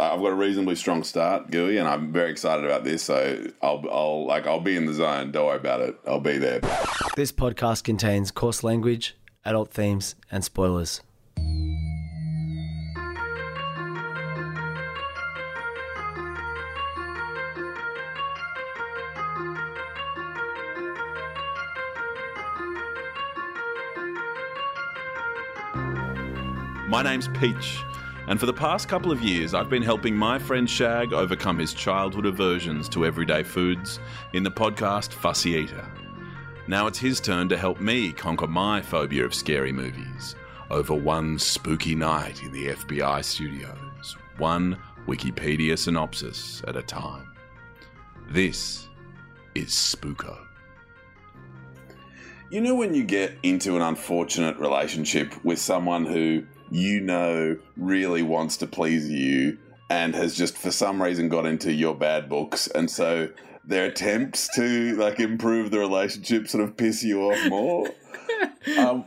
I've got a reasonably strong start, Gooey, and I'm very excited about this. So I'll, I'll like, I'll be in the zone. Don't worry about it. I'll be there. This podcast contains coarse language, adult themes, and spoilers. My name's Peach, and for the past couple of years, I've been helping my friend Shag overcome his childhood aversions to everyday foods in the podcast Fussy Eater. Now it's his turn to help me conquer my phobia of scary movies over one spooky night in the FBI studios, one Wikipedia synopsis at a time. This is Spooko. You know when you get into an unfortunate relationship with someone who you know really wants to please you and has just for some reason got into your bad books. And so their attempts to like improve the relationship sort of piss you off more. Um,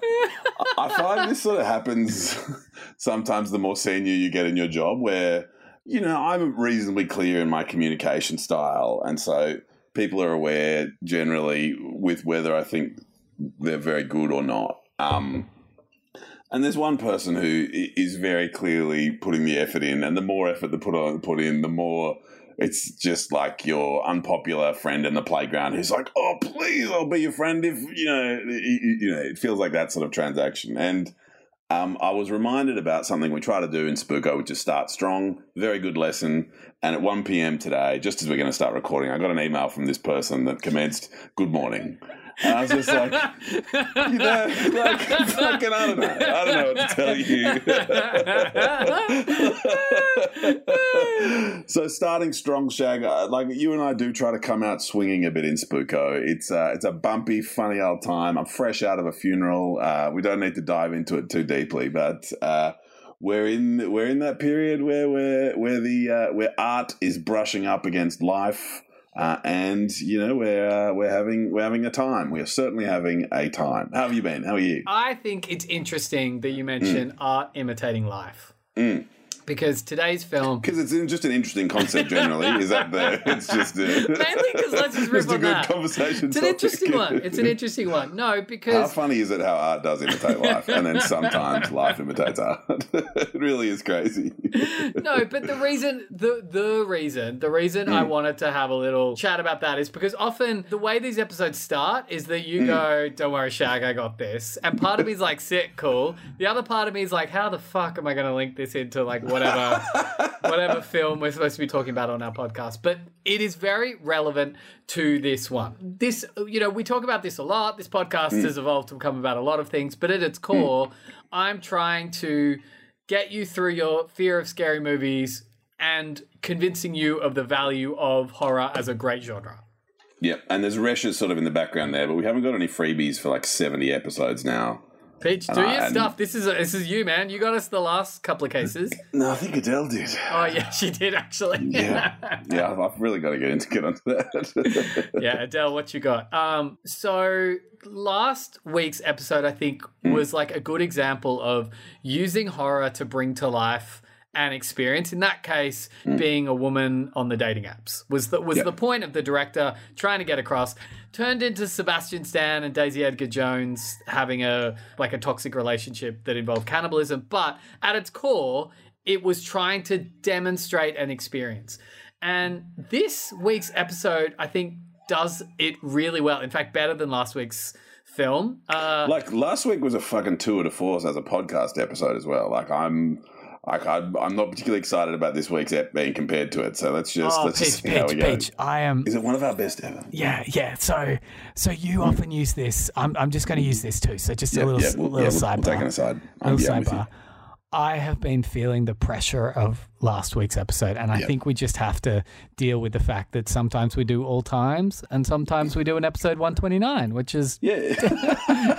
i find this sort of happens sometimes the more senior you get in your job where you know i'm reasonably clear in my communication style. And so people are aware generally with whether i think they're very good or not. Um, and there's one person who is very clearly putting the effort in, and the more effort they put on put in, the more it's just like your unpopular friend in the playground who's like, "Oh, please, I'll be your friend." If you know, you know, it feels like that sort of transaction. And um, I was reminded about something we try to do in Spooko, which is start strong. Very good lesson. And at 1 p.m. today, just as we're going to start recording, I got an email from this person that commenced, "Good morning." I was just like, you know, like fucking, I don't know. I don't know what to tell you. so starting strong, Shag, uh, like you and I do try to come out swinging a bit in Spooko. It's uh, it's a bumpy, funny old time. I'm fresh out of a funeral. Uh, we don't need to dive into it too deeply, but. Uh, we're in we're in that period where where where the uh, where art is brushing up against life. Uh, and you know we're uh, we're having we're having a time. We are certainly having a time. How have you been? How are you? I think it's interesting that you mention mm. art imitating life. Mm because today's film because it's just an interesting concept generally is that the it's just a, mainly because let's just rip on a good that. conversation it's an interesting one. It's an interesting one. No because how funny is it how art does imitate life and then sometimes life imitates art? It really is crazy. No but the reason the the reason the reason mm. I wanted to have a little chat about that is because often the way these episodes start is that you mm. go don't worry Shag I got this. And part of me is like sit cool. The other part of me is like how the fuck am I going to link this into like whatever whatever film we're supposed to be talking about on our podcast. But it is very relevant to this one. This, you know, we talk about this a lot. This podcast mm. has evolved to become about a lot of things, but at its core, mm. I'm trying to get you through your fear of scary movies and convincing you of the value of horror as a great genre. Yeah, and there's Reshes sort of in the background there, but we haven't got any freebies for like 70 episodes now. Peach, do your stuff. This is this is you, man. You got us the last couple of cases. No, I think Adele did. Oh yeah, she did actually. yeah, yeah. I've really got to get into get onto that. yeah, Adele, what you got? Um, so last week's episode, I think, mm. was like a good example of using horror to bring to life an experience. In that case, mm. being a woman on the dating apps was the was the point of the director trying to get across. Turned into Sebastian Stan and Daisy Edgar Jones having a like a toxic relationship that involved cannibalism, but at its core, it was trying to demonstrate an experience. And this week's episode, I think, does it really well. In fact, better than last week's film. Uh, like last week was a fucking tour de force as a podcast episode as well. Like I'm I, am not particularly excited about this week's ep being compared to it. So let's just oh, let's Peach, just see Peach, how we go. Peach, I am. Is it one of our best ever? Yeah, yeah. So, so you often use this. I'm, I'm just going to use this too. So just a little, yeah, we'll, little yeah, sidebar. We'll take an aside. Little sidebar. I have been feeling the pressure of last week's episode, and I yep. think we just have to deal with the fact that sometimes we do all times, and sometimes we do an episode one twenty nine, which is yeah.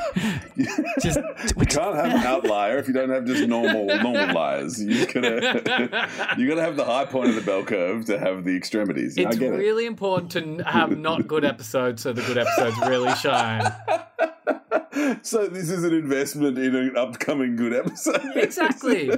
just you can't have an outlier if you don't have just normal normal liars. You gotta you gotta have the high point of the bell curve to have the extremities. It's really it. important to have not good episodes so the good episodes really shine. so this is an investment in an upcoming good episode. exactly.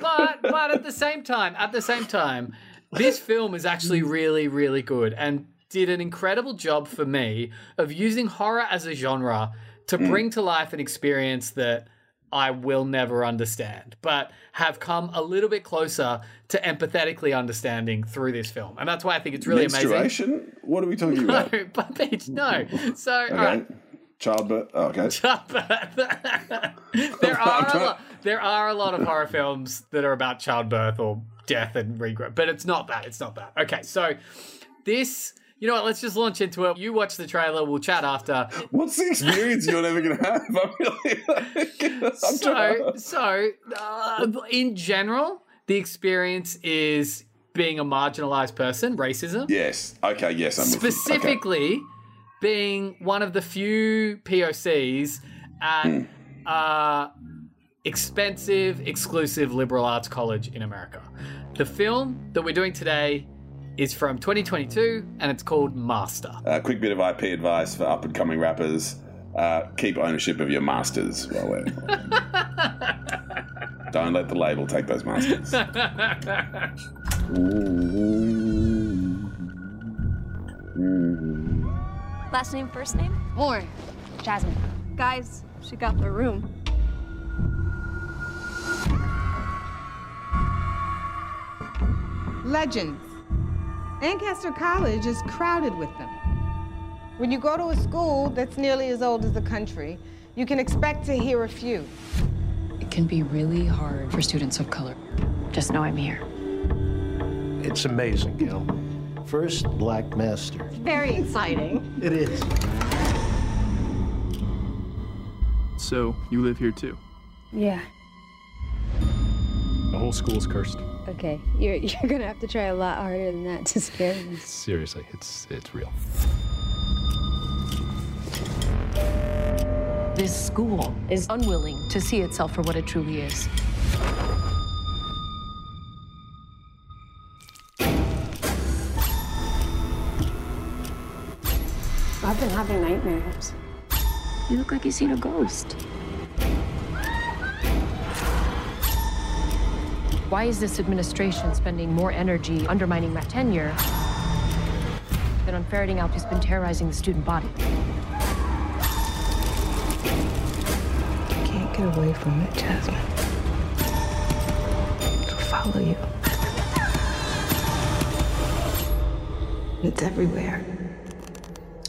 But but at the same time, at the same time, this film is actually really really good and did an incredible job for me of using horror as a genre to hmm. bring to life an experience that I will never understand, but have come a little bit closer to empathetically understanding through this film. And that's why I think it's really amazing. What are we talking about? No, but bitch, no. So, Okay. right. Childbirth. Oh, okay. there are a lot, there are a lot of horror films that are about childbirth or death and regrowth, but it's not that. It's not that. Okay, so this, you know what? Let's just launch into it. You watch the trailer. We'll chat after. What's the experience you're never going to have? I'm really. I'm So, so uh, in general, the experience is being a marginalized person, racism. Yes. Okay. Yes. I'm with. Okay. Being one of the few POCs at uh, expensive, exclusive liberal arts college in America. The film that we're doing today is from 2022 and it's called Master. Uh, quick bit of IP advice for up and coming rappers: uh, keep ownership of your masters. While we're don't let the label take those masters. Last name, first name? Lauren, Jasmine. guys, she got the room. Legends. Ancaster College is crowded with them. When you go to a school that's nearly as old as the country, you can expect to hear a few. It can be really hard for students of color. Just know I'm here. It's amazing, Gil. First black master. Very exciting. It is. So, you live here too? Yeah. The whole school's cursed. Okay, you're you're gonna have to try a lot harder than that to scare me. Seriously, it's it's real. This school is unwilling to see itself for what it truly is. Nightmares. You look like you've seen a ghost. Why is this administration spending more energy undermining my tenure than on ferreting out who's been terrorizing the student body? I can't get away from it, Jasmine. It'll follow you. It's everywhere.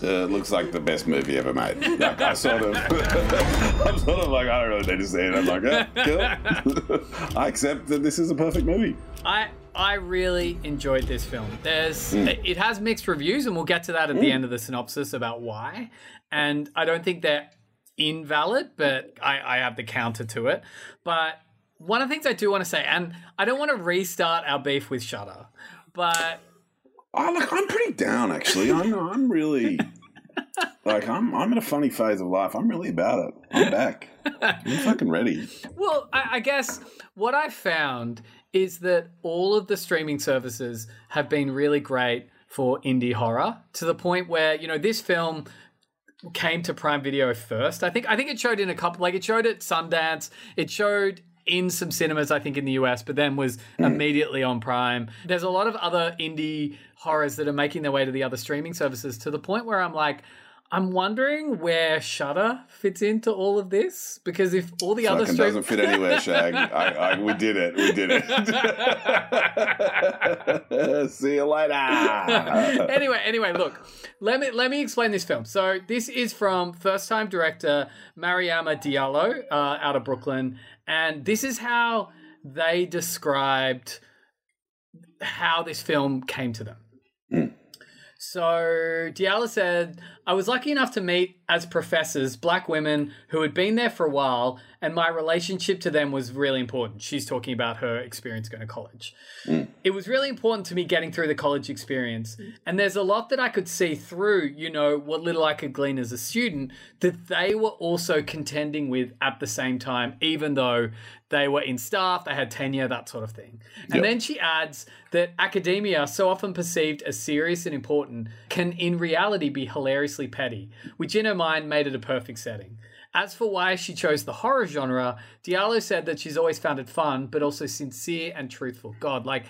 Uh, it looks like the best movie ever made. Like I sort of, I'm sort of like I don't really need to see it. I'm like, yeah, cool. I accept that this is a perfect movie. I I really enjoyed this film. There's it has mixed reviews, and we'll get to that at the end of the synopsis about why. And I don't think they're invalid, but I, I have the counter to it. But one of the things I do want to say, and I don't want to restart our beef with Shudder, but I like. I'm pretty down actually. I'm. I'm really. Like I'm. I'm in a funny phase of life. I'm really about it. I'm back. I'm fucking ready. Well, I, I guess what I found is that all of the streaming services have been really great for indie horror to the point where you know this film came to Prime Video first. I think I think it showed in a couple like it showed at Sundance. It showed in some cinemas I think in the US, but then was hmm. immediately on Prime. There's a lot of other indie horrors that are making their way to the other streaming services to the point where I'm like I'm wondering where Shudder fits into all of this because if all the other Fucking stream- doesn't fit anywhere, Shag. I, I, we did it. We did it. See you later. anyway, anyway, look. Let me let me explain this film. So this is from first-time director Mariama Diallo uh, out of Brooklyn, and this is how they described how this film came to them. So Diallo said, I was lucky enough to meet as professors black women who had been there for a while, and my relationship to them was really important. She's talking about her experience going to college. Mm. It was really important to me getting through the college experience. Mm. And there's a lot that I could see through, you know, what little I could glean as a student that they were also contending with at the same time, even though they were in staff, they had tenure, that sort of thing. And Yep. then she adds that academia, so often perceived as serious and important, can in reality be hilariously petty, which in her mind made it a perfect setting. As for why she chose the horror genre, Diallo said that she's always found it fun, but also sincere and truthful. God, like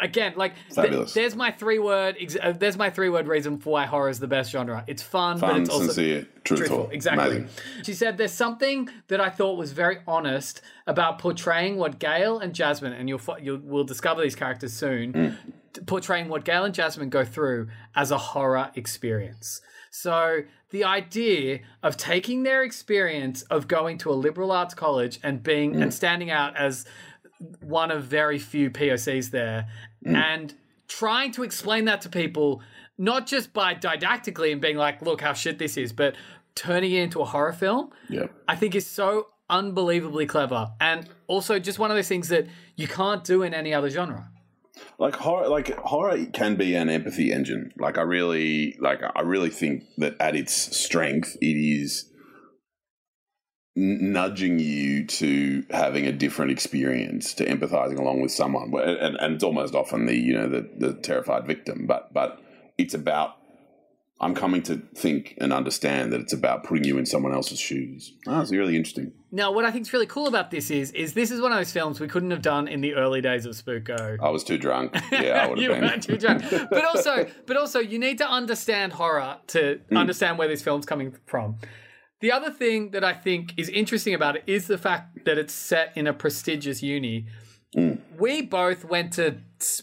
again, like th- there's my three word. Ex- uh, there's my three word reason for why horror is the best genre. It's fun, but Fun, it's also sincere, truthful. Exactly. Amazing. She said there's something that I thought was very honest about portraying what Gail and Jasmine, and you'll you'll we'll discover these characters soon, t- portraying what Gail and Jasmine go through as a horror experience. So the idea of taking their experience of going to a liberal arts college and being and mm. standing out as one of very few POCs there mm. and trying to explain that to people, not just by didactically and being like, look how shit this is, but turning it into a horror film, Yeah. I think is so unbelievably clever. And also just one of those things that you can't do in any other genre. Like horror like horror can be an empathy engine. Like i really like i really think that at its strength it is nudging you to having a different experience to empathizing along with someone. And, and it's almost often the you know the, the terrified victim but but it's about i'm coming to think and understand that it's about putting you in someone else's shoes oh, it's really interesting Now, what I think is really cool about this is, is this is one of those films we couldn't have done in the early days of Spooko. i was too drunk yeah i would you have been were too drunk. But also, but also, you need to understand horror to Mm. understand where this film's coming from. The other thing that I think is interesting about it is the fact that it's set in a prestigious uni. Mm. We both went to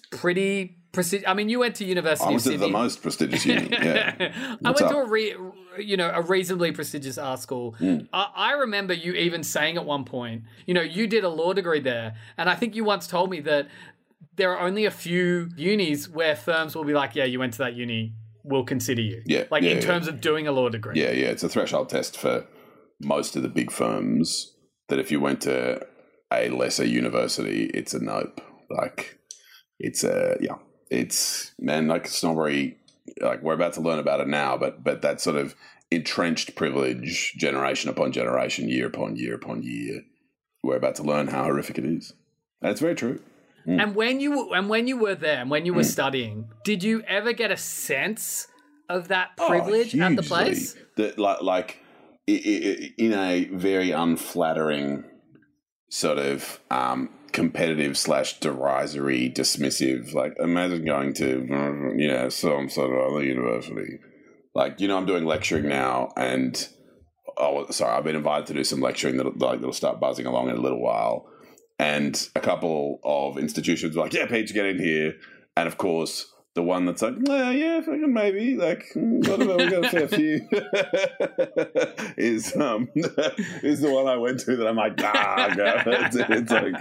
pretty prestigious. I mean, you went to University i was at Sydney. the most prestigious uni yeah I went to a re, you know a reasonably prestigious art school. Mm. I, I remember you even saying at one point, you know, you did a law degree there, and I think you once told me that there are only a few unis where firms will be like, yeah, you went to that uni, we'll consider you. Yeah, like yeah, in yeah. terms of doing a law degree. Yeah, yeah, it's a threshold test for most of the big firms. That if you went to a lesser university, it's a nope. Like it's a yeah, it's man like snobbery. Like we're about to learn about it now, but but that sort of entrenched privilege, generation upon generation, year upon year upon year, we're about to learn how horrific it is. And it's very true. And when you and when you were there and when you were studying, did you ever get a sense of that Oh, privilege at the place? That like like in a very unflattering sort of um, competitive slash derisory, dismissive. Like imagine going to you know some sort of other university. Like you know, I'm doing lecturing now, and oh, sorry, I've been invited to do some lecturing that like that'll start buzzing along in a little while. And a couple of institutions were like, "Yeah, Peach, get in here," and of course. The one that's like, well, yeah, fucking maybe, like, mm, whatever, we got a fair few, is um is the one I went to that I'm like, ah. It's, it's like,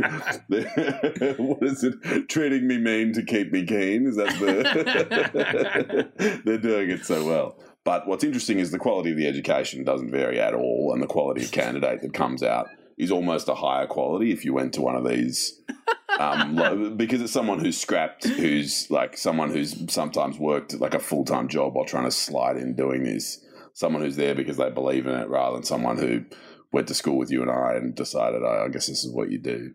what is it? Treating me mean to keep me keen? Is that the? They're doing it so well. But what's interesting is the quality of the education doesn't vary at all, and the quality of candidate that comes out is almost a higher quality if you went to one of these um, lo- because it's someone who's scrapped, who's like someone who's sometimes worked like a full time job while trying to slide in doing this. Someone who's there because they believe in it, rather than someone who went to school with you and I and decided, oh, I guess this is what you do.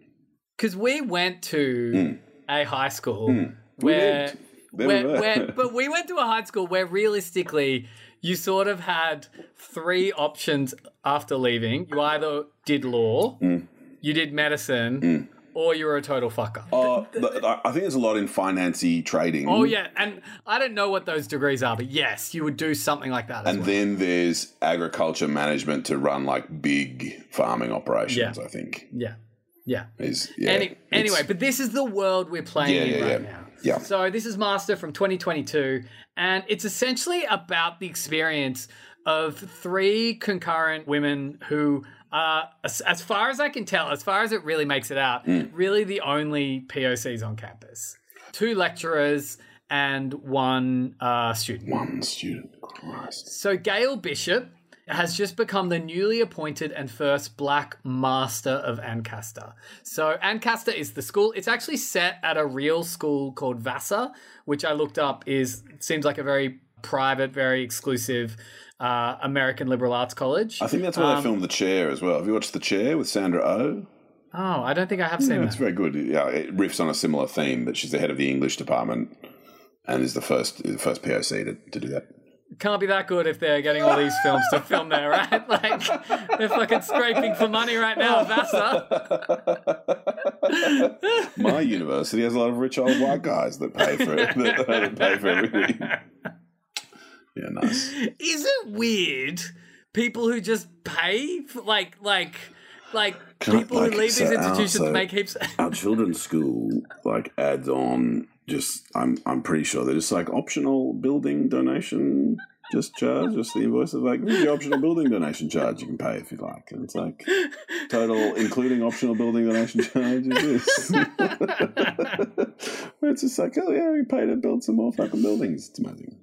Because we went to Mm. a high school We where. We where, were. where, but we went to a high school where realistically you sort of had three options after leaving. You either did law, Mm. you did medicine, or you were a total fucker. Oh, I I think there's a lot in financy trading. Oh yeah, and I don't know what those degrees are, but yes, you would do something like that. As And well. then there's agriculture management to run like big farming operations. Yeah. I think yeah, yeah. is yeah. Any, anyway, but this is the world we're playing Yeah, in yeah, right now. Yeah. So this is Master from 2022, and it's essentially about the experience of three concurrent women who are, as, as far as I can tell, as far as it really makes it out, Mm. really the only POCs on campus. Two lecturers and one uh, student. One student. Christ. So Gail Bishop has just become the newly appointed and first black master of Ancaster. So Ancaster is the school. It's actually set at a real school called Vassar, which I looked up is seems like a very private, very exclusive uh, American liberal arts college. I think that's where Um, they filmed The Chair as well. Have you watched The Chair with Sandra Oh? Oh, I don't think I have seen Yeah, that. it's very good. Yeah, it riffs on a similar theme, but she's the head of the English department and is the first the first POC to, to do that. can't be that good if they're getting all these films to film there, right? Like they're fucking scraping for money right now, Vassar. My university has a lot of rich old white guys that pay for it. That, that pay for everything. Yeah, nice. Is it weird? People who just pay for like like like Can I- people like, who leave so these our- institutions so make heaps. Our children's school like adds on just I'm I'm pretty sure they're just like optional building donation just charge, just the invoice of like is optional building donation charge you can pay if you like. And it's like total including optional building donation charge is this. It's just like, oh yeah, we pay to build some more fucking buildings. It's amazing.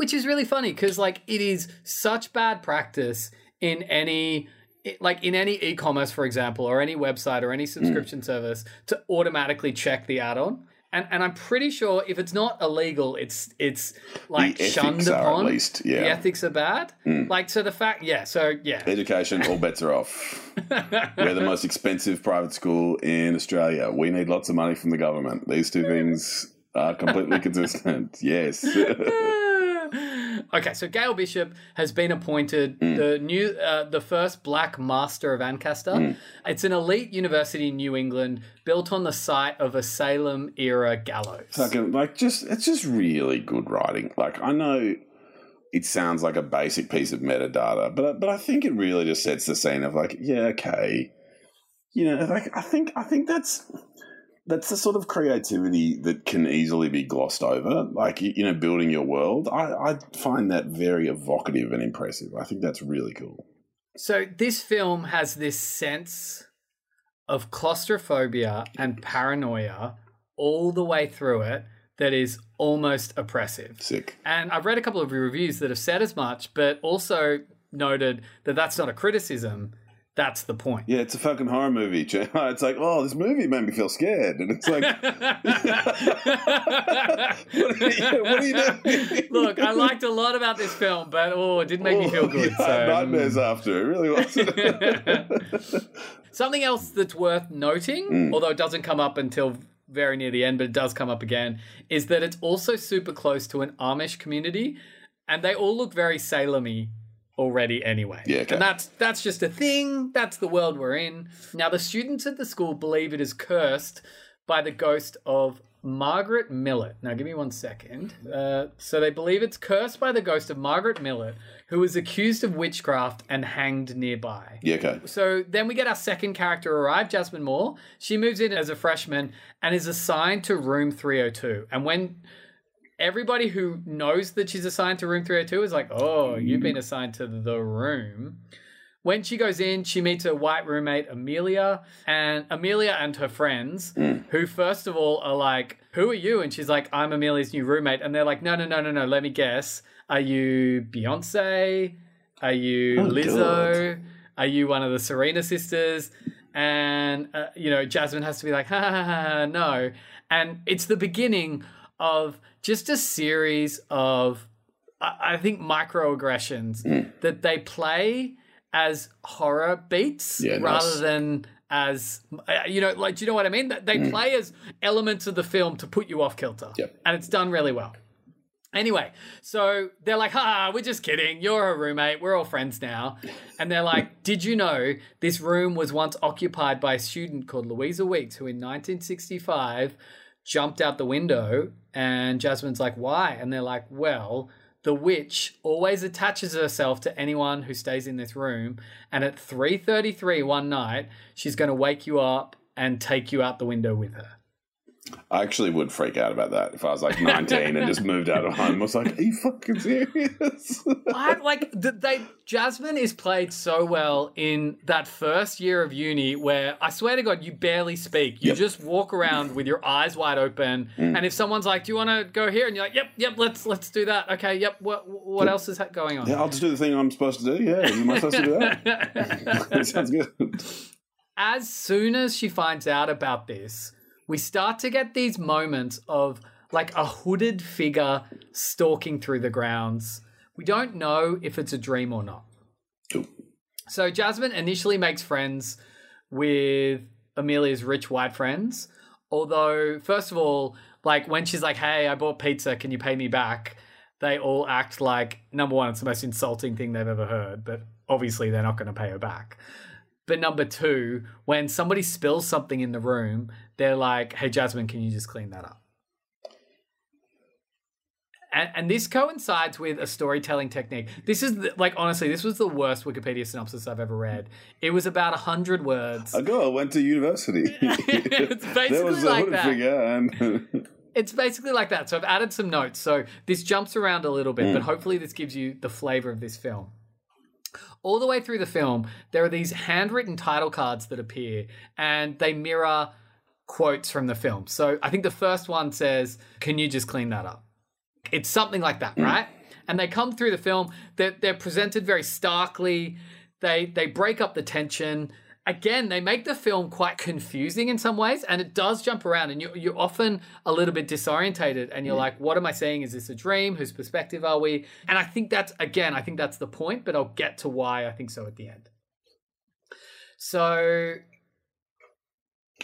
Which is really funny because like it is such bad practice in any like in any e-commerce for example or any website or any subscription service to automatically check the add-on and and i'm pretty sure if it's not illegal it's it's like ethics shunned are at upon least, yeah. the ethics are bad Mm. like so the fact yeah so yeah Education, all bets are off. We're the most expensive private school in Australia. We need lots of money from the government. These two things are completely consistent. Yes. okay, so Gail Bishop has been appointed the new, uh, the first Black Master of Ancaster. Mm. It's an elite university in New England, built on the site of a Salem era gallows. Fucking like just it's just really good writing. Like I know it sounds like a basic piece of metadata, but but I think it really just sets the scene of like, yeah, okay. You know, like I think I think that's that's the sort of creativity that can easily be glossed over. Like you know, building your world. I, I find that very evocative and impressive. I think that's really cool. So this film has this sense of claustrophobia and paranoia all the way through it that is almost oppressive. Sick. And I've read a couple of reviews that have said as much, but also noted that that's not a criticism. That's the point. Yeah, it's a fucking horror movie. It's like, oh, this movie made me feel scared, and it's like, what, are you, what are you doing? Look, I liked a lot about this film, but oh, it didn't make me feel good. Yeah, so nightmares after. It really was. Something else that's worth noting, Mm. although it doesn't come up until very near the end, but it does come up again, is that it's also super close to an Amish community, and they all look very Salem-y already anyway. Yeah, okay. And that's that's just a thing. That's the world we're in. Now the students at the school believe it is cursed by the ghost of Margaret Millett. Now give me one second. Uh, so they believe it's cursed by the ghost of Margaret Millett, who was accused of witchcraft and hanged nearby. yeah, okay. So then we get our second character arrive, Jasmine Moore. She moves in as a freshman and is assigned to room 302. And when everybody who knows that she's assigned to room 302 is like, oh, you've been assigned to the room. When she goes in, she meets her white roommate, Amelia, and Amelia and her friends, who first of all are like, Who are you? And she's like, I'm Amelia's new roommate. And they're like, No, no, no, no, no, let me guess. Are you Beyonce? Are you Oh, Lizzo? Are you one of the Serena sisters? And, uh, you know, Jasmine has to be like, ha ha ha, ha, no. And it's the beginning of just a series of, I think, microaggressions that they play as horror beats Yeah, rather nice. than as uh, you know like do you know what i mean That they Mm. play as elements of the film to put you off kilter Yep. and it's done really well Anyway, so they're like, ha, we're just kidding. You're a roommate. We're all friends now. And they're like, did you know this room was once occupied by a student called Louisa Weeks, who in 1965 jumped out the window? And Jasmine's like, why? And they're like, well, the witch always attaches herself to anyone who stays in this room. And at 3.33 one night, she's going to wake you up and take you out the window with her. I actually would freak out about that if I was like 19 and just moved out of home. I was like, are you fucking serious? I like th- they Jasmine is played so well in that first year of uni where I swear to God you barely speak. You Yep. just walk around with your eyes wide open, Mm. and if someone's like, "Do you want to go here?" and you're like, "Yep, yep, let's let's do that." Okay, yep. What what else is going on? yeah, I'll just do the thing I'm supposed to do. Yeah, am I supposed to do that? Sounds good. as soon as she finds out about this, we start to get these moments of like a hooded figure stalking through the grounds. We don't know if it's a dream or not. So Jasmine initially makes friends with Amelia's rich white friends. Although, first of all, like when she's like, "Hey, I bought pizza. Can you pay me back?" they all act like number one, it's the most insulting thing they've ever heard, but obviously they're not going to pay her back. But number two, when somebody spills something in the room, they're like, "Hey, Jasmine, can you just clean that up?" And, and this coincides with a storytelling technique. This is the, like honestly, this was the worst Wikipedia synopsis I've ever read. It was about hundred words. A girl went to university. it's basically was a like that. and It's basically like that. So I've added some notes. So this jumps around a little bit, Mm. but hopefully this gives you the flavor of this film. All the way through the film, there are these handwritten title cards that appear and they mirror quotes from the film. So I think the first one says, Can you just clean that up? It's something like that, hmm. right? And they come through the film, they're, they're presented very starkly. They they break up the tension. Again, they make the film quite confusing in some ways, and it does jump around, and you're, you're often a little bit disorientated, and you're Yeah. like, "What am I saying? Is this a dream? Whose perspective are we?" And I think that's again, I think that's the point, but I'll get to why I think so at the end. So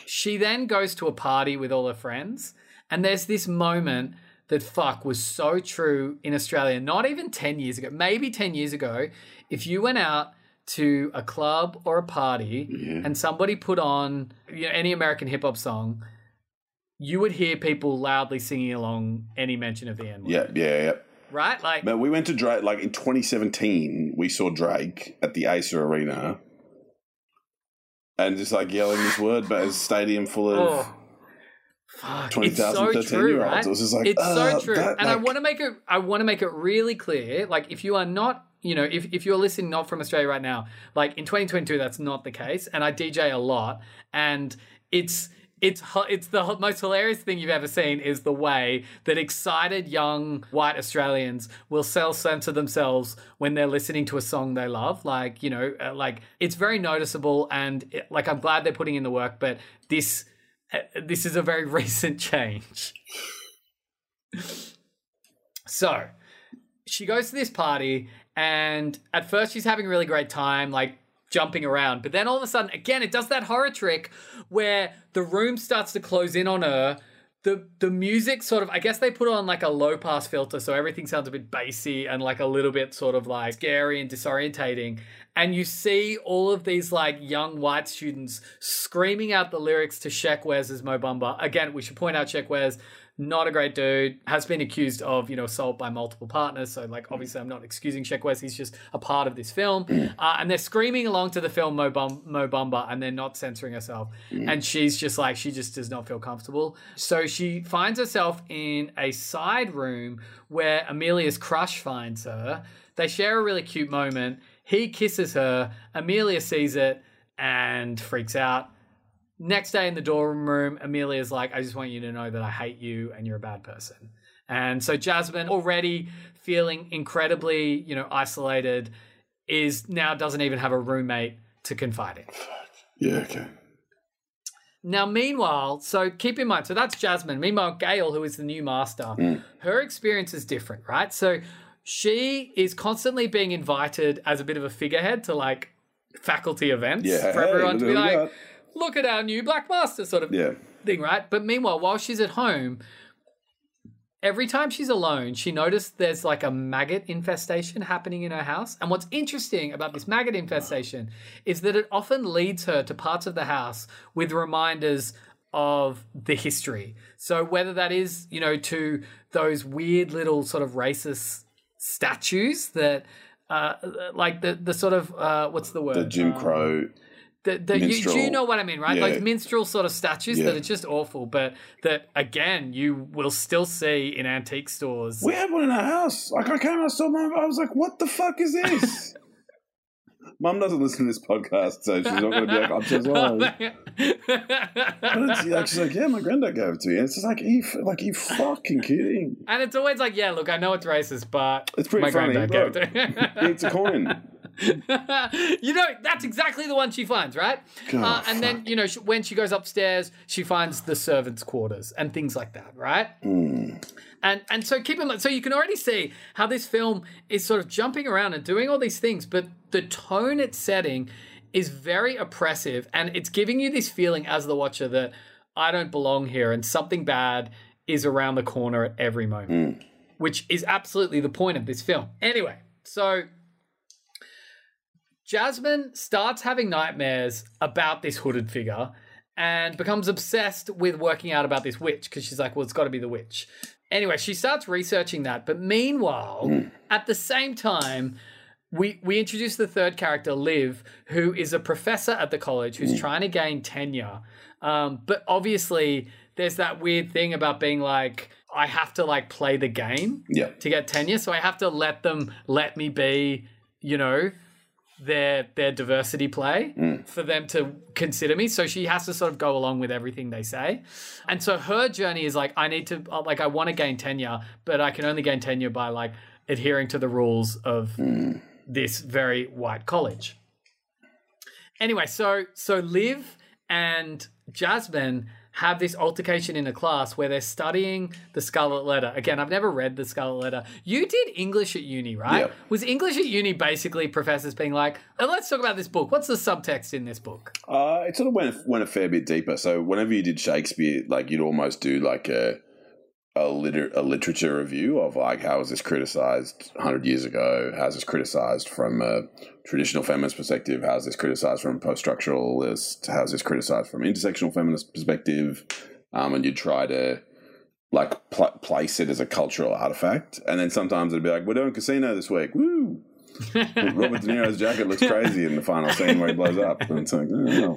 she then goes to a party with all her friends, and there's this moment that fuck was so true in Australia, not even 10 years ago, maybe 10 years ago. If you went out to a club or a party and somebody put on you know, any American hip hop song, you would hear people loudly singing along any mention of the N word. yeah, yeah, yeah. Right? Like, But we went to Drake like in 2017. We saw Drake at the Acer Arena, and just like yelling this word, but a stadium full of Oh. Fuck, twenty it's thousand, so thirteen true, year right? olds. It was just like it's uh, so true, that, and I want to make it. I want to make it really clear. Like, if you are not, you know, if if you're listening not from Australia right now, like in 2022, that's not the case. And I DJ a lot, and it's. It's it's the most hilarious thing you've ever seen is the way that excited young white Australians will sell self censor themselves when they're listening to a song they love. Like you know, uh, like it's very noticeable, and it, like I'm glad they're putting in the work. But this uh, this is a very recent change. so she goes to this party, and at first she's having a really great time, like jumping around. But then all of a sudden, again, it does that horror trick where the room starts to close in on her. The, the music sort of I guess they put on like a low pass filter so everything sounds a bit bassy and like a little bit sort of like scary and disorientating and you see all of these like young white students screaming out the lyrics to Sheck Wes' Mo Bamba. Again, we should point out Sheck Wes, not a great dude, has been accused of, you know, assault by multiple partners. So, like, obviously, I'm not excusing Sheck Wes. He's just a part of this film. Uh, and they're screaming along to the film Mo, Bum- Mo Bamba and they're not censoring herself. Mm. And she's just like, she just does not feel comfortable. So she finds herself in a side room where Amelia's crush finds her. They share a really cute moment. He kisses her. Amelia sees it and freaks out. Next day in the dorm room, Amelia's like, I just want you to know that I hate you and you're a bad person. And so Jasmine, already feeling incredibly, you know, isolated, is now doesn't even have a roommate to confide in. Yeah, okay. Now, meanwhile, so keep in mind, so that's Jasmine. Meanwhile, Gail, who is the new master, her experience is different, right? So she is constantly being invited as a bit of a figurehead to like faculty events Yeah, for hey, everyone to be like. Look at our new black master sort of Yeah. thing, right? But meanwhile, while she's at home, every time she's alone, she noticed there's like a maggot infestation happening in her house. And what's interesting about this maggot infestation is that it often leads her to parts of the house with reminders of the history. So whether that is, you know, to those weird little sort of racist statues that uh like the the sort of uh what's the word? The Jim Um, The, the, you, do you know what I mean, right? Yeah. Like minstrel sort of statues Yeah. that are just awful, but that again you will still see in antique stores. We had one in our house. Like I came, I saw mum. I was like, "What the fuck is this?" Mum doesn't listen to this podcast, so she's not going to be like, "I'm so sorry." But it's like she's like, "Yeah, my granddad gave it to me." And it's just like, "Are you like, you fucking kidding?" and it's always like, yeah, look, I know it's racist, but It's pretty my funny. granddad gave it to me. It's a coin. you know, that's exactly the one she finds, right? God, uh, and then, you know, she, when she goes upstairs, she finds the servants' quarters and things like that, right? Hmm. And and so keep in mind, so you can already see how this film is sort of jumping around and doing all these things, but the tone it's setting is very oppressive, and it's giving you this feeling as the watcher that I don't belong here, and something bad is around the corner at every moment. which is absolutely the point of this film. Anyway, so Jasmine starts having nightmares about this hooded figure and becomes obsessed with working out about this witch because she's like, well, it's got to be the witch. Anyway, she starts researching that. But meanwhile, at the same time, we we introduce the third character, Liv, who is a professor at the college who's trying to gain tenure. Um, but obviously, there's that weird thing about being like, I have to like play the game Yeah. to get tenure, so I have to let them let me be, you know, their their diversity play for them to consider me. So she has to sort of go along with everything they say. And so her journey is like I need to uh, like I want to gain tenure, but I can only gain tenure by like adhering to the rules of this very white college. Anyway, so so Liv and Jasmine have this altercation in a class where they're studying the Scarlet Letter. Again, I've never read the Scarlet Letter. You did English at uni, right? Yeah. Was English at uni basically professors being like, oh, let's talk about this book. What's the subtext in this book? Uh, it sort of went went a fair bit deeper. So whenever you did Shakespeare, like you'd almost do like a a, liter- a literature review of like how was this criticized 100 years ago? How's this criticized from a traditional feminist perspective? How's this criticized from a post-structuralist? How's this criticized from an intersectional feminist perspective? Um, and you'd try to like pl- place it as a cultural artifact. And then sometimes it'd be like, we're doing Casino this week. Woo! Robert De Niro's jacket looks crazy in the final scene where he blows up. And it's like, oh, no.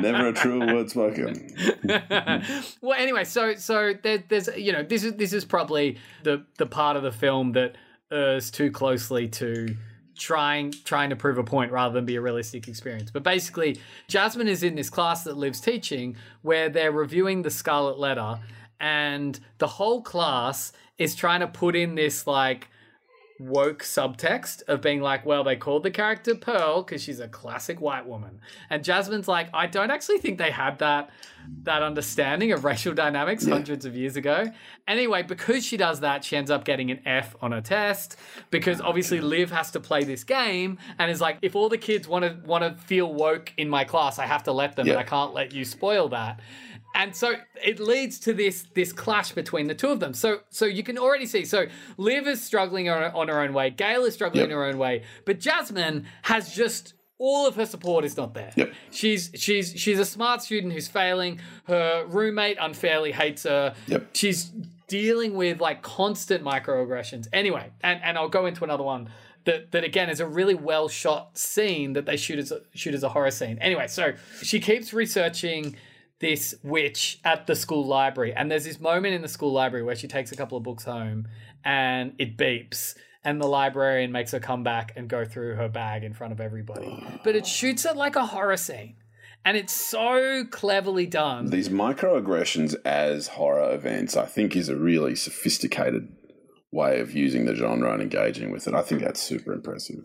never a true word spoken. well, anyway, so so there, there's you know this is this is probably the the part of the film that errs too closely to trying trying to prove a point rather than be a realistic experience. But basically, Jasmine is in this class that Liv's teaching where they're reviewing the Scarlet Letter, and the whole class is trying to put in this like woke subtext of being like, well, they called the character Pearl because she's a classic white woman. And Jasmine's like, I don't actually think they had that that understanding of racial dynamics hundreds of years ago. Anyway, because she does that, she ends up getting an F on her test because obviously Liv has to play this game and is like, if all the kids want to want to feel woke in my class, I have to let them, and I can't let you spoil that. And so it leads to this this clash between the two of them. So so you can already see. So Liv is struggling on, on her own way. Gail is struggling Yep. in her own way. But Jasmine has just all of her support is not there. Yep. She's she's she's a smart student who's failing. Her roommate unfairly hates her. Yep. She's dealing with like constant microaggressions. Anyway, and and I'll go into another one that that again is a really well shot scene that they shoot as a, shoot as a horror scene. Anyway, so she keeps researching this witch at the school library, and there's this moment in the school library where she takes a couple of books home, and it beeps. And the librarian makes her come back and go through her bag in front of everybody. But it shoots it like a horror scene. And it's so cleverly done. These microaggressions as horror events, I think, is a really sophisticated way of using the genre and engaging with it. I think that's super impressive.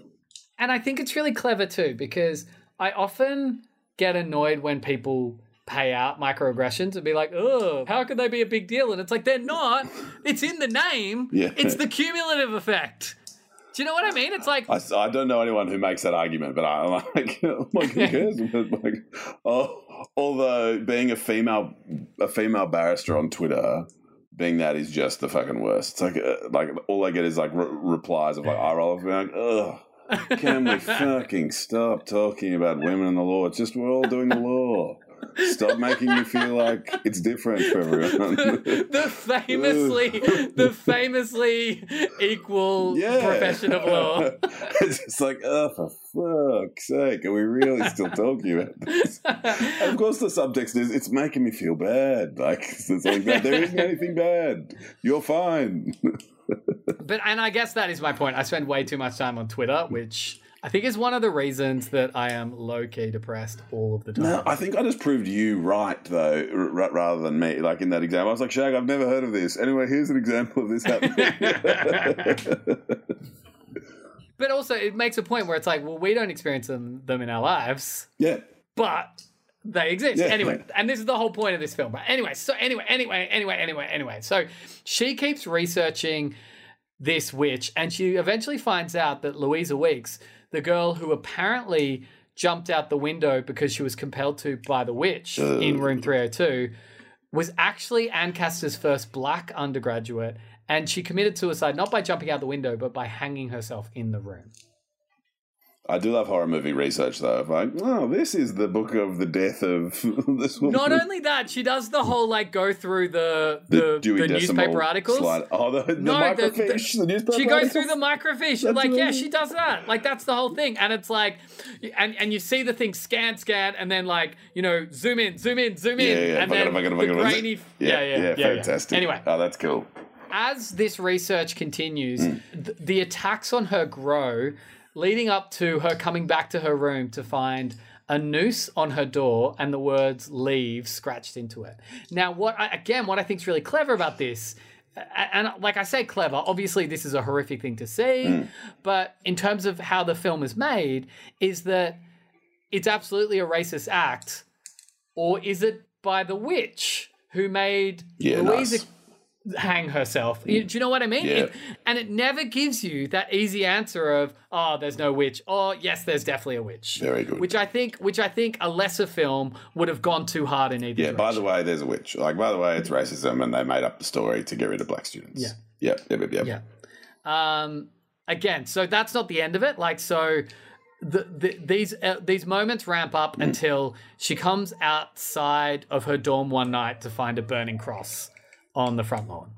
And I think it's really clever too because I often get annoyed when people pay out microaggressions and be like, oh, how could they be a big deal? And it's like, they're not. It's in the name. Yeah. It's the cumulative effect. Do you know what I mean? It's like, I, I don't know anyone who makes that argument, but I, I'm like, like who cares? Like, oh, although being a female, a female barrister on Twitter, being that is just the fucking worst. It's like, uh, like all I get is like re- replies of like I roll being like, ugh. Can we fucking stop talking about women in the law? It's just we're all doing the law. Stop making me feel like it's different for everyone. the famously, the famously equal profession of law. it's just like, oh, for fuck's sake, are we really still talking about this? Of course, the subtext is it's making me feel bad. Like, it's like that. There isn't anything bad. You're fine. But and I guess that is my point. I spend way too much time on Twitter, which I think is one of the reasons that I am low key depressed all of the time. No, I think I just proved you right, though, r- rather than me. Like in that example, I was like, Shag, I've never heard of this. Anyway, here's an example of this happening. But also, it makes a point where it's like, well, we don't experience them, them in our lives, yeah. but they exist. Yeah. Anyway, and this is the whole point of this film. But anyway, so anyway, anyway, anyway, anyway, anyway. So she keeps researching this witch, and she eventually finds out that Louisa Weeks, the girl who apparently jumped out the window because she was compelled to by the witch in room 302, was actually Ancaster's first black undergraduate, and she committed suicide not by jumping out the window, but by hanging herself in the room. I do love horror movie research though. Like, oh, this is the book of the death of this woman. Not only that, she does the whole like go through the the, Dewey the newspaper articles. slide- Oh, the, the No, microfiche, the, newspaper she goes articles? through the microfiche. That's like, yeah, she does that. Like, that's the whole thing. And it's like, and and you see the thing scan, scan, and then like, you know, zoom in, zoom in, zoom in, Yeah, yeah, and then the grainy. Yeah, yeah, yeah, yeah, fantastic. Anyway, oh, that's cool. as this research continues, hmm. th- the attacks on her grow, leading up to her coming back to her room to find a noose on her door and the words "leave" scratched into it. Now, what I, again, what I think is really clever about this. And like I say, clever. Obviously, this is a horrific thing to see, Hmm. but in terms of how the film is made, is that it's absolutely a racist act, or is it by the witch who made Yeah, Louisa nice. Hang herself. You- Do you know what I mean? Yeah. It- and it never gives you that easy answer of, oh, there's no witch, or yes, there's definitely a witch. Very good. Which I think, which I think a lesser film would have gone too hard in either. Yeah. By the way, there's a witch. Like, by the way, it's racism, and they made up the story to get rid of black students. Yeah. Yep. Yep. Yep. yep. Yeah. Um, again, so that's not the end of it. Like, so the, the, these uh, these moments ramp up Mm. until she comes outside of her dorm one night to find a burning cross on the front lawn.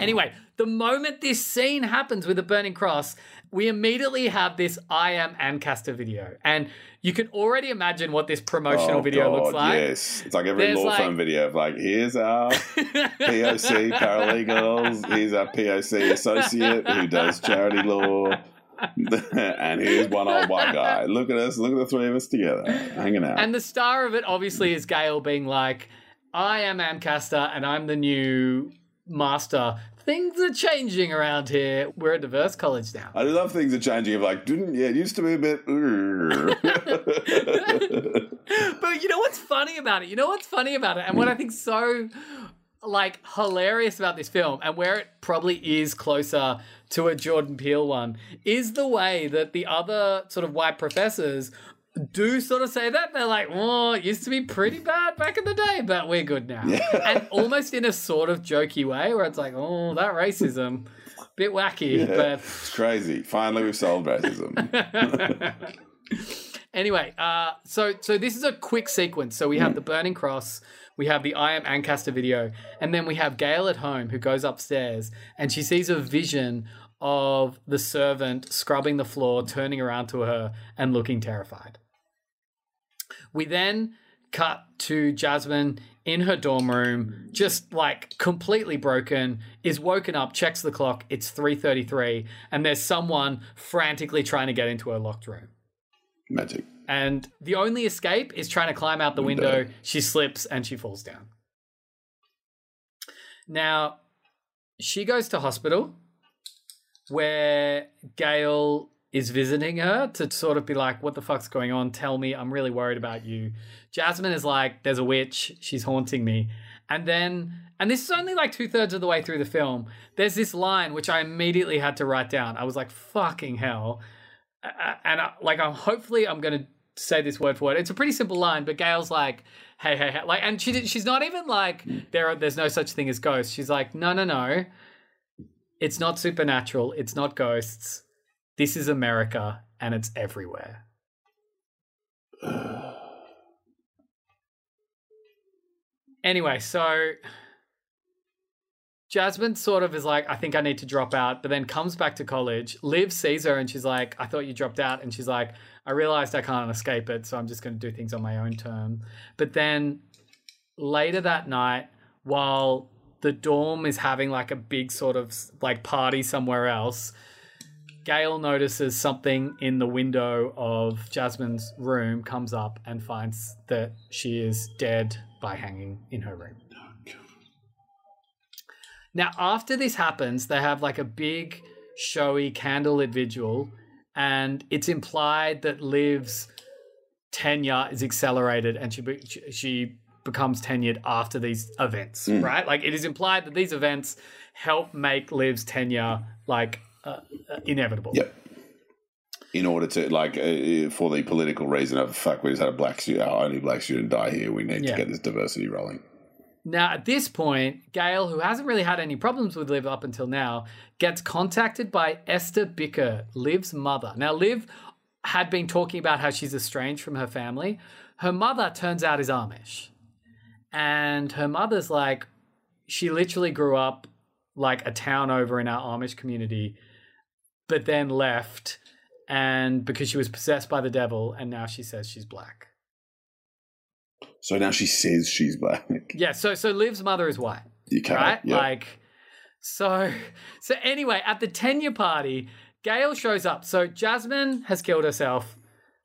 Anyway, the moment this scene happens with the burning cross, we immediately have this I am Ancaster video. And you can already imagine what this promotional Oh, video looks like. Yes, it's like every There's law like- firm video of like, here's our POC paralegals, here's our POC associate who does charity law, and here's one old white guy. Look at us, look at the three of us together, hanging out. And the star of it obviously is Gail being like, I am Ancaster and I'm the new master. Things are changing around here. We're a diverse college now. I love things are changing. Of like, didn't yeah, it used to be a bit. but you know what's funny about it? You know what's funny about it? And what I hmm. think so like hilarious about this film and where it probably is closer to a Jordan Peele one is the way that the other sort of white professors do sort of say that they're like, "Oh, it used to be pretty bad back in the day, but we're good now," and almost in a sort of jokey way where it's like, "Oh, that racism, bit wacky," Yeah, but it's crazy. Finally, we've solved racism. anyway, uh, so so this is a quick sequence. So we have the burning cross, we have the I am Ancaster video, and then we have Gail at home who goes upstairs and she sees a vision of the servant scrubbing the floor, turning around to her and looking terrified. We then cut to Jasmine in her dorm room, just like completely broken, is woken up, checks the clock, it's 3:33, and there's someone frantically trying to get into her locked room. Magic. And the only escape is trying to climb out the window. She slips and she falls down. Now, she goes to hospital where Gail is visiting her to sort of be like, What the fuck's going on? Tell me. I'm really worried about you. Jasmine is like, There's a witch. She's haunting me. And then, and this is only like two thirds of the way through the film, there's this line which I immediately had to write down. I was like, Fucking hell and I, like I'm hopefully I'm gonna say this word for word. It's a pretty simple line, but Gail's like, "Hey, hey, hey!" Like, and she she's not even like there. Are, there's no such thing as ghosts. She's like, "No, no, no. It's not supernatural. It's not ghosts. This is America, and it's everywhere." Anyway, so Jasmine sort of is like, I think I need to drop out, but then comes back to college. Liv sees her and she's like, I thought you dropped out. And she's like, I realized I can't escape it, so I'm just going to do things on my own term. But then later that night, while the dorm is having like a big sort of like party somewhere else, Gail notices something in the window of Jasmine's room, comes up and finds that she is dead by hanging in her room. Now, after this happens, they have like a big, showy candlelit vigil, and it's implied that Liv's tenure is accelerated, and she she- she becomes tenured after these events, Mm. right? Like it is implied that these events help make Liv's tenure like uh, uh, inevitable. Yep. In order to like uh, for the political reason of fuck, we just had a black student, our only black student die here. We need Yeah. to get this diversity rolling. Now, at this point, Gail, who hasn't really had any problems with Liv up until now, gets contacted by Esther Bicker, Liv's mother. Now, Liv had been talking about how she's estranged from her family. Her mother turns out is Amish. And her mother's like, she literally grew up like a town over in our Amish community, but then left and because she was possessed by the devil, and now she says she's black. So now she says she's black. Yeah, so so Liv's mother is white. Okay, right? yeah. Like so so anyway, at the tenure party, Gail shows up. So Jasmine has killed herself.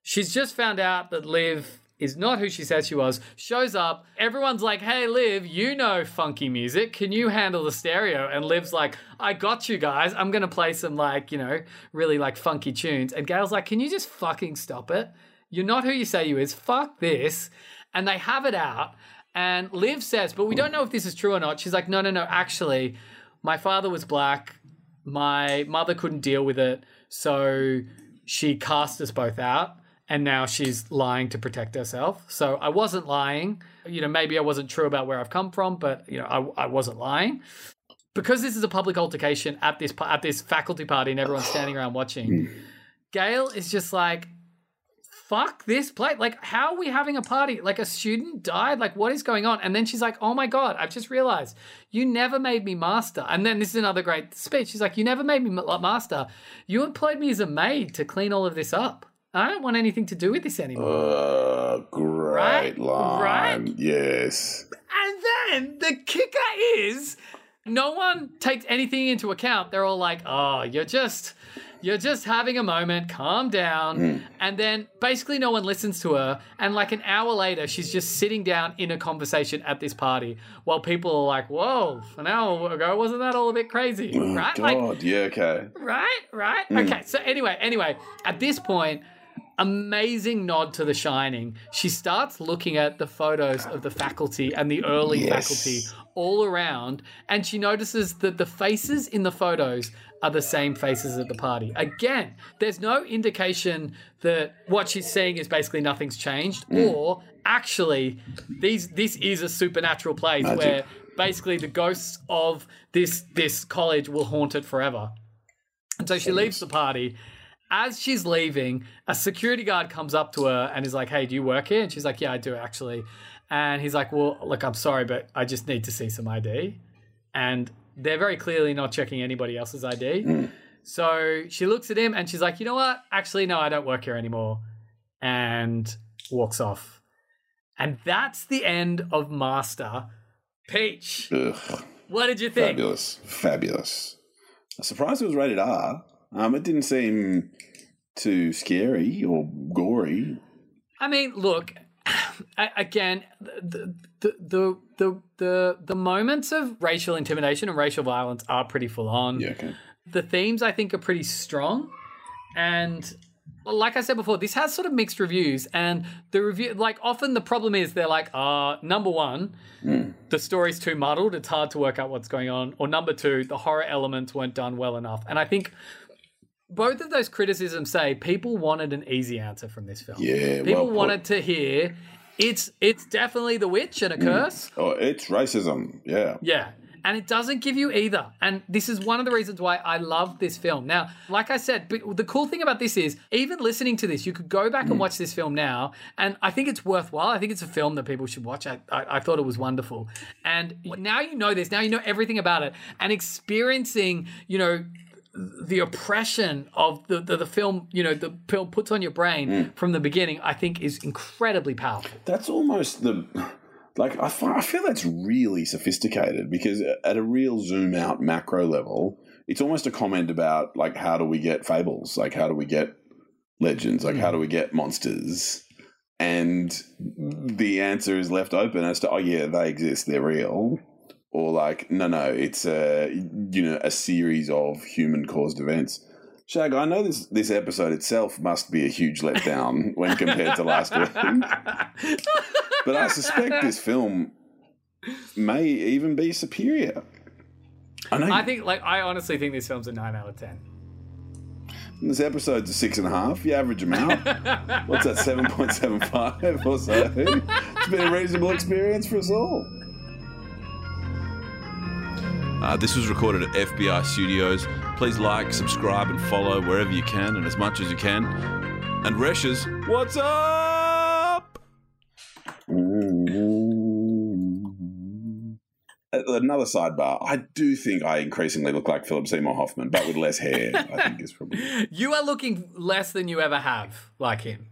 She's just found out that Liv is not who she says she was. Shows up. Everyone's like, "Hey, Liv, you know funky music. Can you handle the stereo?" And Liv's like, "I got you guys. I'm gonna play some like you know really like funky tunes." And Gail's like, "Can you just fucking stop it? You're not who you say you is. Fuck this." And they have it out. And Liv says, "But we don't know if this is true or not." She's like, "No, no, no. Actually, my father was black. My mother couldn't deal with it, so she cast us both out." And now she's lying to protect herself. So I wasn't lying. You know, maybe I wasn't true about where I've come from, but you know, I, I wasn't lying. Because this is a public altercation at this at this faculty party and everyone's standing around watching. Hmm. Gail is just like, "Fuck this place! Like, how are we having a party? Like, a student died. Like, what is going on?" And then she's like, "Oh my god! I've just realized you never made me master." And then this is another great speech. She's like, "You never made me ma- master. You employed me as a maid to clean all of this up." I don't want anything to do with this anymore. Uh, great Right? line. Right? Yes. And then the kicker is no one takes anything into account. They're all like, "Oh, you're just you're just having a moment. Calm down." And then basically no one listens to her, and like an hour later she's just sitting down in a conversation at this party while people are like, "Whoa, an hour ago wasn't that all a bit crazy?" Oh, right? God. Like yeah, okay. Right, right. Mm. Okay, so anyway, anyway, at this point, amazing nod to The Shining. She starts looking at the photos of the faculty and the early Yes. faculty all around, and she notices that the faces in the photos are the same faces at the party. Again, there's no indication that what she's seeing is basically nothing's changed, Mm. or actually, these this is a supernatural place Magic. where basically the ghosts of this this college will haunt it forever. And so she leaves the party. As she's leaving, a security guard comes up to her and is like, Hey, do you work here? And she's like, Yeah, I do actually. And he's like, Well, look, I'm sorry, but I just need to see some ID. And they're very clearly not checking anybody else's ID. Mm. So she looks at him and she's like, You know what? Actually, no, I don't work here anymore. And walks off. And that's the end of Master. Peach, Ugh. what did you think? Fabulous. Fabulous. I'm surprised it was rated R. Um, it didn't seem too scary or gory. I mean, look, again, the the the the the, the moments of racial intimidation and racial violence are pretty full on. Yeah, okay. The themes I think are pretty strong, and like I said before, this has sort of mixed reviews. And the review, like, often the problem is they're like, uh, number one, the story's too muddled; it's hard to work out what's going on, or number two, the horror elements weren't done well enough. And I think. Both of those criticisms say people wanted an easy answer from this film. Yeah, people well wanted to hear it's it's definitely the witch and a mm. curse. Oh, it's racism. Yeah. Yeah. And it doesn't give you either. And this is one of the reasons why I love this film. Now, like I said, but the cool thing about this is even listening to this, you could go back and mm. watch this film now. And I think it's worthwhile. I think it's a film that people should watch. I, I, I thought it was wonderful. And now you know this. Now you know everything about it. And experiencing, you know, the oppression of the, the, the film, you know, the film puts on your brain mm. from the beginning, I think is incredibly powerful. That's almost the like I, fi- I feel that's really sophisticated because at a real zoom out macro level, it's almost a comment about like how do we get fables, like how do we get legends, like how mm. do we get monsters, and the answer is left open as to oh yeah they exist, they're real, or like no no it's a you know a series of human caused events. Shag, I know this this episode itself must be a huge letdown when compared to last week. But I suspect this film may even be superior. I know I think, like, I honestly think this film's a 9 out of 10. this episode's a six and a half. You average them out. What's that, 7.75 or so? It's been a reasonable experience for us all. Uh, this was recorded at FBI Studios. Please like, subscribe, and follow wherever you can and as much as you can. And Resh's, what's up? Another sidebar. I do think I increasingly look like Philip Seymour Hoffman, but with less hair. I think is probably. You are looking less than you ever have like him.